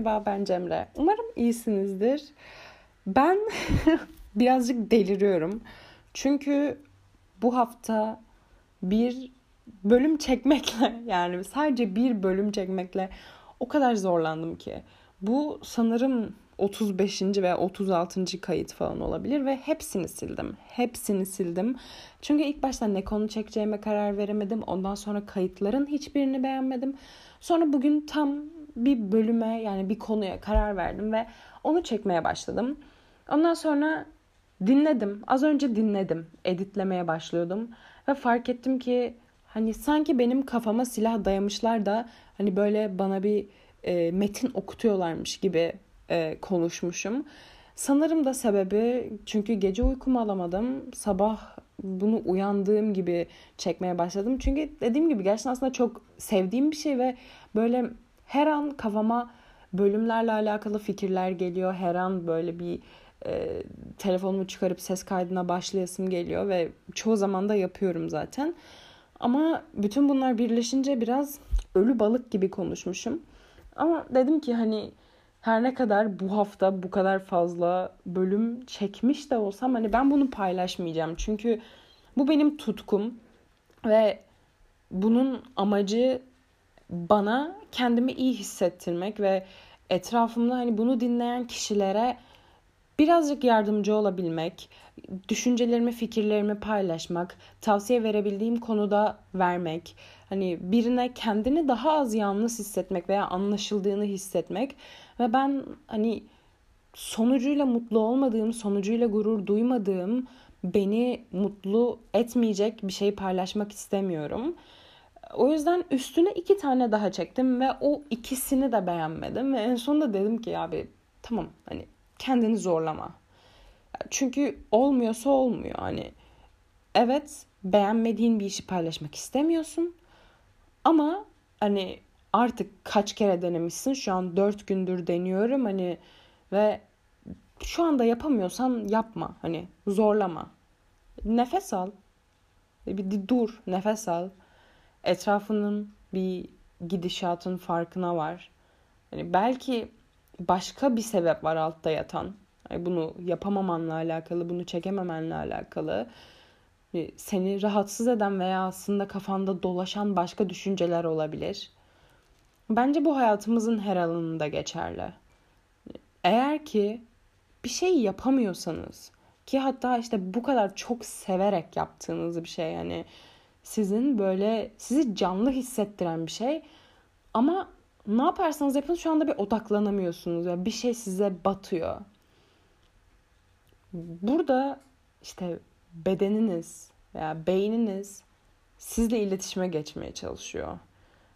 Merhaba ben Cemre. Umarım iyisinizdir. Ben birazcık deliriyorum. Çünkü bu hafta bir bölüm çekmekle yani sadece bir bölüm çekmekle o kadar zorlandım ki. Bu sanırım 35. ve 36. kayıt falan olabilir ve hepsini sildim. Hepsini sildim. Çünkü ilk başta ne konu çekeceğime karar veremedim. Ondan sonra kayıtların hiçbirini beğenmedim. Sonra bugün tam bir bölüme yani bir konuya karar verdim ve onu çekmeye başladım. Ondan sonra dinledim. Az önce dinledim. Editlemeye başlıyordum ve fark ettim ki hani sanki benim kafama silah dayamışlar da hani böyle bana bir e, metin okutuyorlarmış gibi e, konuşmuşum. Sanırım da sebebi çünkü gece uykumu alamadım. Sabah bunu uyandığım gibi çekmeye başladım. Çünkü dediğim gibi gerçekten aslında çok sevdiğim bir şey ve böyle her an kafama bölümlerle alakalı fikirler geliyor. Her an böyle bir e, telefonumu çıkarıp ses kaydına başlayasım geliyor ve çoğu zaman da yapıyorum zaten. Ama bütün bunlar birleşince biraz ölü balık gibi konuşmuşum. Ama dedim ki hani her ne kadar bu hafta bu kadar fazla bölüm çekmiş de olsam hani ben bunu paylaşmayacağım. Çünkü bu benim tutkum ve bunun amacı bana kendimi iyi hissettirmek ve etrafımda hani bunu dinleyen kişilere birazcık yardımcı olabilmek, düşüncelerimi, fikirlerimi paylaşmak, tavsiye verebildiğim konuda vermek, hani birine kendini daha az yalnız hissetmek veya anlaşıldığını hissetmek ve ben hani sonucuyla mutlu olmadığım, sonucuyla gurur duymadığım, beni mutlu etmeyecek bir şey paylaşmak istemiyorum. O yüzden üstüne iki tane daha çektim ve o ikisini de beğenmedim ve en sonunda dedim ki abi tamam hani kendini zorlama. Çünkü olmuyorsa olmuyor hani. Evet beğenmediğin bir işi paylaşmak istemiyorsun ama hani artık kaç kere denemişsin şu an dört gündür deniyorum hani ve şu anda yapamıyorsan yapma hani zorlama. Nefes al. Bir dur nefes al etrafının bir gidişatın farkına var. Yani belki başka bir sebep var altta yatan. Yani bunu yapamamanla alakalı, bunu çekememenle alakalı. Seni rahatsız eden veya aslında kafanda dolaşan başka düşünceler olabilir. Bence bu hayatımızın her alanında geçerli. Eğer ki bir şey yapamıyorsanız ki hatta işte bu kadar çok severek yaptığınız bir şey yani sizin böyle sizi canlı hissettiren bir şey. Ama ne yaparsanız yapın şu anda bir odaklanamıyorsunuz. Yani bir şey size batıyor. Burada işte bedeniniz veya beyniniz sizle iletişime geçmeye çalışıyor.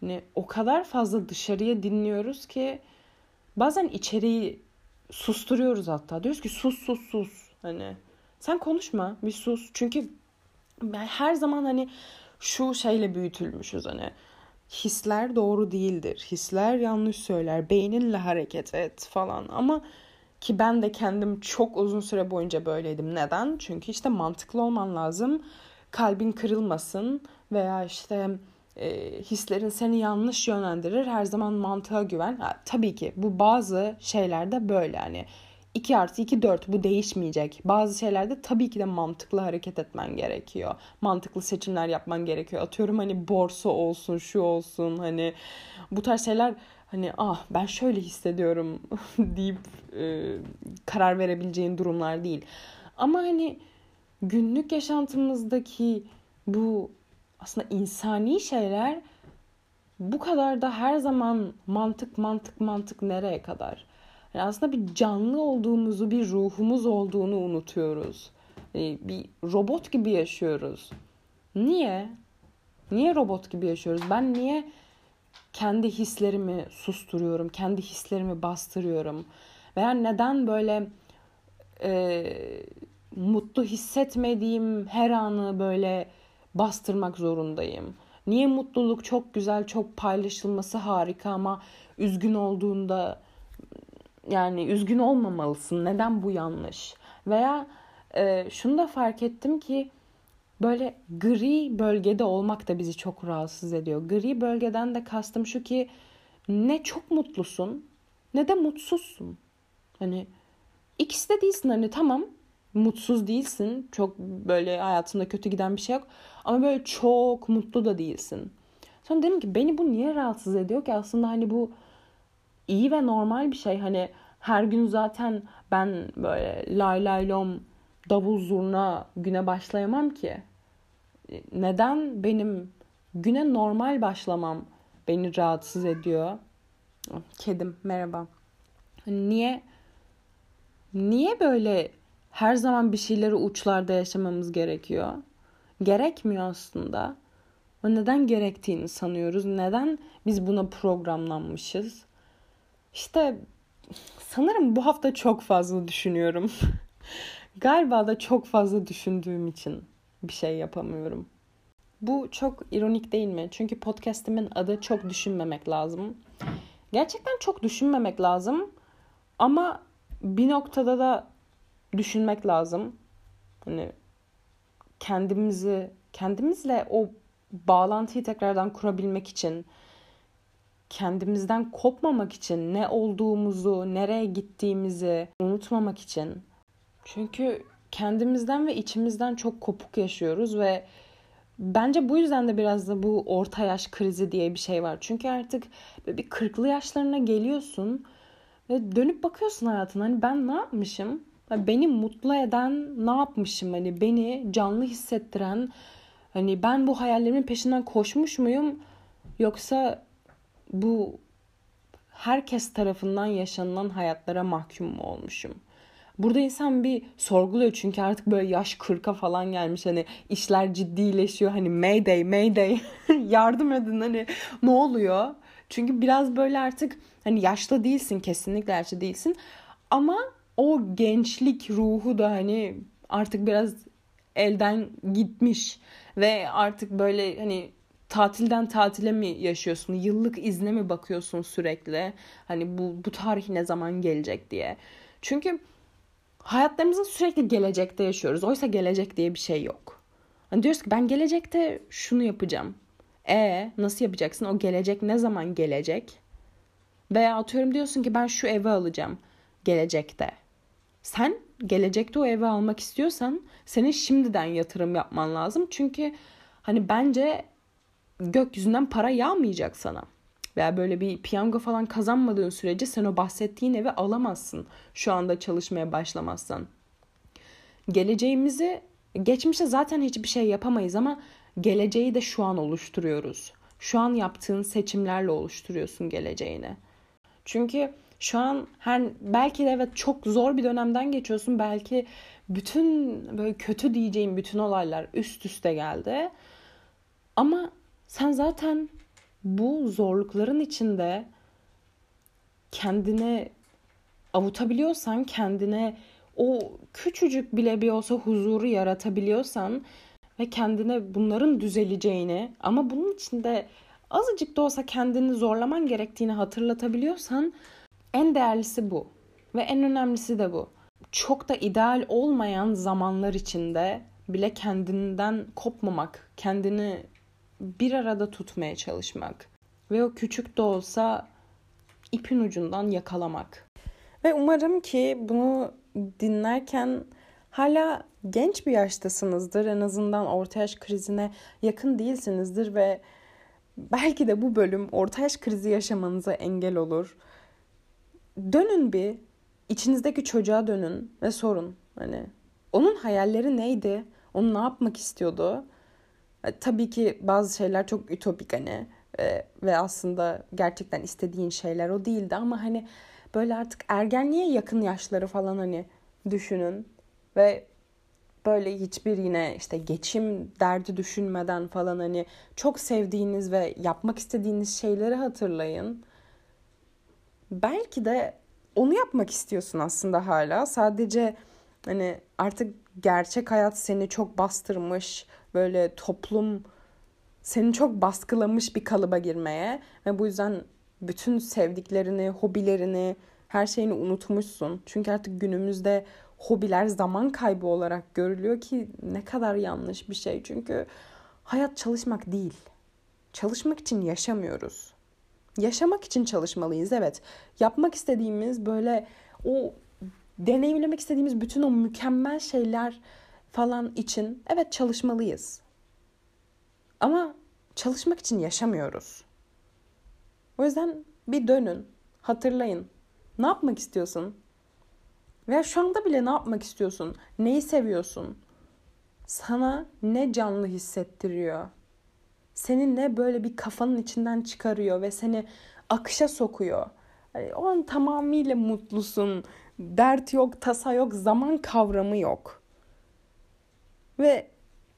Hani o kadar fazla dışarıya dinliyoruz ki bazen içeriği susturuyoruz hatta. Diyoruz ki sus sus sus. Hani sen konuşma bir sus. Çünkü ben her zaman hani şu şeyle büyütülmüşüz hani hisler doğru değildir. Hisler yanlış söyler. Beyninle hareket et falan ama ki ben de kendim çok uzun süre boyunca böyleydim. Neden? Çünkü işte mantıklı olman lazım. Kalbin kırılmasın veya işte e, hislerin seni yanlış yönlendirir. Her zaman mantığa güven. Ha, tabii ki bu bazı şeylerde böyle hani 2 artı 2 4 bu değişmeyecek. Bazı şeylerde tabii ki de mantıklı hareket etmen gerekiyor. Mantıklı seçimler yapman gerekiyor. Atıyorum hani borsa olsun şu olsun hani bu tarz şeyler hani ah ben şöyle hissediyorum deyip e, karar verebileceğin durumlar değil. Ama hani günlük yaşantımızdaki bu aslında insani şeyler bu kadar da her zaman mantık mantık mantık nereye kadar? Yani aslında bir canlı olduğumuzu, bir ruhumuz olduğunu unutuyoruz. Yani bir robot gibi yaşıyoruz. Niye? Niye robot gibi yaşıyoruz? Ben niye kendi hislerimi susturuyorum, kendi hislerimi bastırıyorum? Veya neden böyle e, mutlu hissetmediğim her anı böyle bastırmak zorundayım? Niye mutluluk çok güzel, çok paylaşılması harika ama üzgün olduğunda yani üzgün olmamalısın. Neden bu yanlış? Veya e, şunu da fark ettim ki böyle gri bölgede olmak da bizi çok rahatsız ediyor. Gri bölgeden de kastım şu ki ne çok mutlusun ne de mutsuzsun. Hani ikisi de değilsin hani tamam mutsuz değilsin. Çok böyle hayatında kötü giden bir şey yok. Ama böyle çok mutlu da değilsin. Sonra dedim ki beni bu niye rahatsız ediyor ki aslında hani bu iyi ve normal bir şey. Hani her gün zaten ben böyle lay lay lom davul zurna güne başlayamam ki. Neden benim güne normal başlamam beni rahatsız ediyor? Kedim merhaba. Hani niye niye böyle her zaman bir şeyleri uçlarda yaşamamız gerekiyor? Gerekmiyor aslında. Neden gerektiğini sanıyoruz? Neden biz buna programlanmışız? İşte sanırım bu hafta çok fazla düşünüyorum. Galiba da çok fazla düşündüğüm için bir şey yapamıyorum. Bu çok ironik değil mi? Çünkü podcastimin adı çok düşünmemek lazım. Gerçekten çok düşünmemek lazım. Ama bir noktada da düşünmek lazım. Hani kendimizi, kendimizle o bağlantıyı tekrardan kurabilmek için, kendimizden kopmamak için, ne olduğumuzu, nereye gittiğimizi unutmamak için. Çünkü kendimizden ve içimizden çok kopuk yaşıyoruz ve bence bu yüzden de biraz da bu orta yaş krizi diye bir şey var. Çünkü artık bir kırklı yaşlarına geliyorsun ve dönüp bakıyorsun hayatına hani ben ne yapmışım? Beni mutlu eden ne yapmışım? Hani beni canlı hissettiren hani ben bu hayallerimin peşinden koşmuş muyum? Yoksa bu herkes tarafından yaşanılan hayatlara mahkum mu olmuşum? Burada insan bir sorguluyor çünkü artık böyle yaş 40'a falan gelmiş. Hani işler ciddileşiyor. Hani mayday mayday. Yardım edin. Hani ne oluyor? Çünkü biraz böyle artık hani yaşlı değilsin kesinlikle yaşlı değilsin. Ama o gençlik ruhu da hani artık biraz elden gitmiş ve artık böyle hani tatilden tatile mi yaşıyorsun? Yıllık izne mi bakıyorsun sürekli? Hani bu bu tarih ne zaman gelecek diye. Çünkü hayatlarımızın sürekli gelecekte yaşıyoruz. Oysa gelecek diye bir şey yok. Hani diyoruz ki ben gelecekte şunu yapacağım. E nasıl yapacaksın? O gelecek ne zaman gelecek? Veya atıyorum diyorsun ki ben şu evi alacağım gelecekte. Sen gelecekte o evi almak istiyorsan senin şimdiden yatırım yapman lazım. Çünkü hani bence gökyüzünden para yağmayacak sana. Veya böyle bir piyango falan kazanmadığın sürece sen o bahsettiğin evi alamazsın. Şu anda çalışmaya başlamazsan. Geleceğimizi geçmişte zaten hiçbir şey yapamayız ama geleceği de şu an oluşturuyoruz. Şu an yaptığın seçimlerle oluşturuyorsun geleceğini. Çünkü şu an her belki de evet çok zor bir dönemden geçiyorsun. Belki bütün böyle kötü diyeceğim bütün olaylar üst üste geldi. Ama sen zaten bu zorlukların içinde kendine avutabiliyorsan, kendine o küçücük bile bir olsa huzuru yaratabiliyorsan ve kendine bunların düzeleceğini ama bunun içinde azıcık da olsa kendini zorlaman gerektiğini hatırlatabiliyorsan en değerlisi bu ve en önemlisi de bu. Çok da ideal olmayan zamanlar içinde bile kendinden kopmamak, kendini bir arada tutmaya çalışmak ve o küçük de olsa ipin ucundan yakalamak. Ve umarım ki bunu dinlerken hala genç bir yaştasınızdır. En azından orta yaş krizine yakın değilsinizdir ve belki de bu bölüm orta yaş krizi yaşamanıza engel olur. Dönün bir içinizdeki çocuğa dönün ve sorun. Hani onun hayalleri neydi? Onu ne yapmak istiyordu? E, tabii ki bazı şeyler çok ütopik hani e, ve aslında gerçekten istediğin şeyler o değildi ama hani böyle artık ergenliğe yakın yaşları falan hani düşünün ve böyle hiçbir yine işte geçim derdi düşünmeden falan hani çok sevdiğiniz ve yapmak istediğiniz şeyleri hatırlayın. Belki de onu yapmak istiyorsun aslında hala. Sadece hani artık gerçek hayat seni çok bastırmış, böyle toplum seni çok baskılamış bir kalıba girmeye ve bu yüzden bütün sevdiklerini, hobilerini, her şeyini unutmuşsun. Çünkü artık günümüzde hobiler zaman kaybı olarak görülüyor ki ne kadar yanlış bir şey. Çünkü hayat çalışmak değil. Çalışmak için yaşamıyoruz. Yaşamak için çalışmalıyız evet. Yapmak istediğimiz böyle o deneyimlemek istediğimiz bütün o mükemmel şeyler falan için evet çalışmalıyız. Ama çalışmak için yaşamıyoruz. O yüzden bir dönün, hatırlayın. Ne yapmak istiyorsun? Veya şu anda bile ne yapmak istiyorsun? Neyi seviyorsun? Sana ne canlı hissettiriyor? Seni ne böyle bir kafanın içinden çıkarıyor ve seni akışa sokuyor? Yani o an tamamıyla mutlusun. Dert yok, tasa yok, zaman kavramı yok. Ve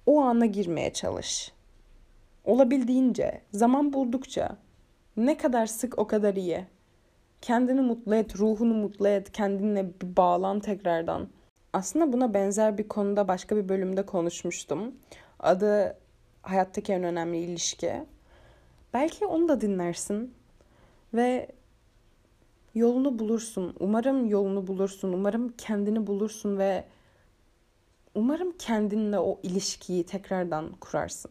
o ana girmeye çalış. Olabildiğince, zaman buldukça ne kadar sık o kadar iyi. Kendini mutlu et, ruhunu mutlu et, kendinle bir bağlan tekrardan. Aslında buna benzer bir konuda başka bir bölümde konuşmuştum. Adı hayattaki en önemli ilişki. Belki onu da dinlersin ve yolunu bulursun. Umarım yolunu bulursun. Umarım kendini bulursun ve umarım kendinle o ilişkiyi tekrardan kurarsın.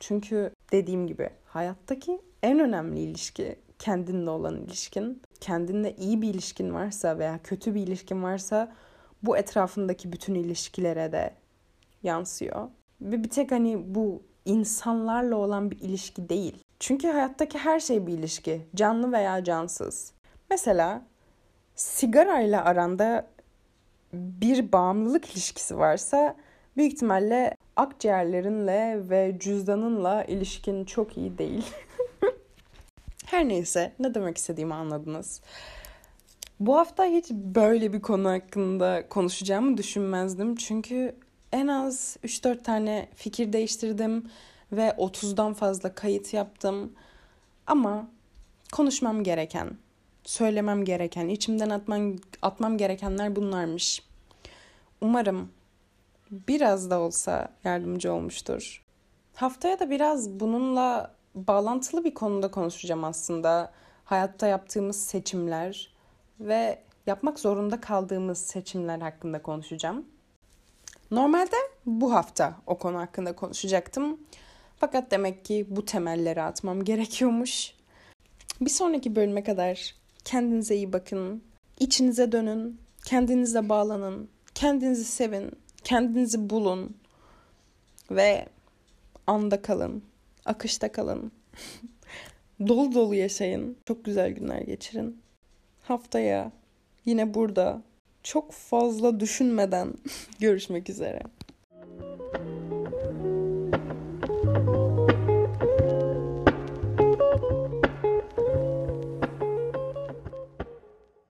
Çünkü dediğim gibi hayattaki en önemli ilişki kendinle olan ilişkin. Kendinle iyi bir ilişkin varsa veya kötü bir ilişkin varsa bu etrafındaki bütün ilişkilere de yansıyor. Ve bir tek hani bu insanlarla olan bir ilişki değil. Çünkü hayattaki her şey bir ilişki. Canlı veya cansız. Mesela sigarayla aranda bir bağımlılık ilişkisi varsa büyük ihtimalle akciğerlerinle ve cüzdanınla ilişkin çok iyi değil. Her neyse ne demek istediğimi anladınız. Bu hafta hiç böyle bir konu hakkında konuşacağımı düşünmezdim. Çünkü en az 3-4 tane fikir değiştirdim ve 30'dan fazla kayıt yaptım. Ama konuşmam gereken, söylemem gereken, içimden atmam, atmam gerekenler bunlarmış. Umarım biraz da olsa yardımcı olmuştur. Haftaya da biraz bununla bağlantılı bir konuda konuşacağım aslında. Hayatta yaptığımız seçimler ve yapmak zorunda kaldığımız seçimler hakkında konuşacağım. Normalde bu hafta o konu hakkında konuşacaktım. Fakat demek ki bu temelleri atmam gerekiyormuş. Bir sonraki bölüme kadar kendinize iyi bakın. İçinize dönün. Kendinize bağlanın. Kendinizi sevin. Kendinizi bulun. Ve anda kalın. Akışta kalın. dolu dolu yaşayın. Çok güzel günler geçirin. Haftaya yine burada çok fazla düşünmeden görüşmek üzere.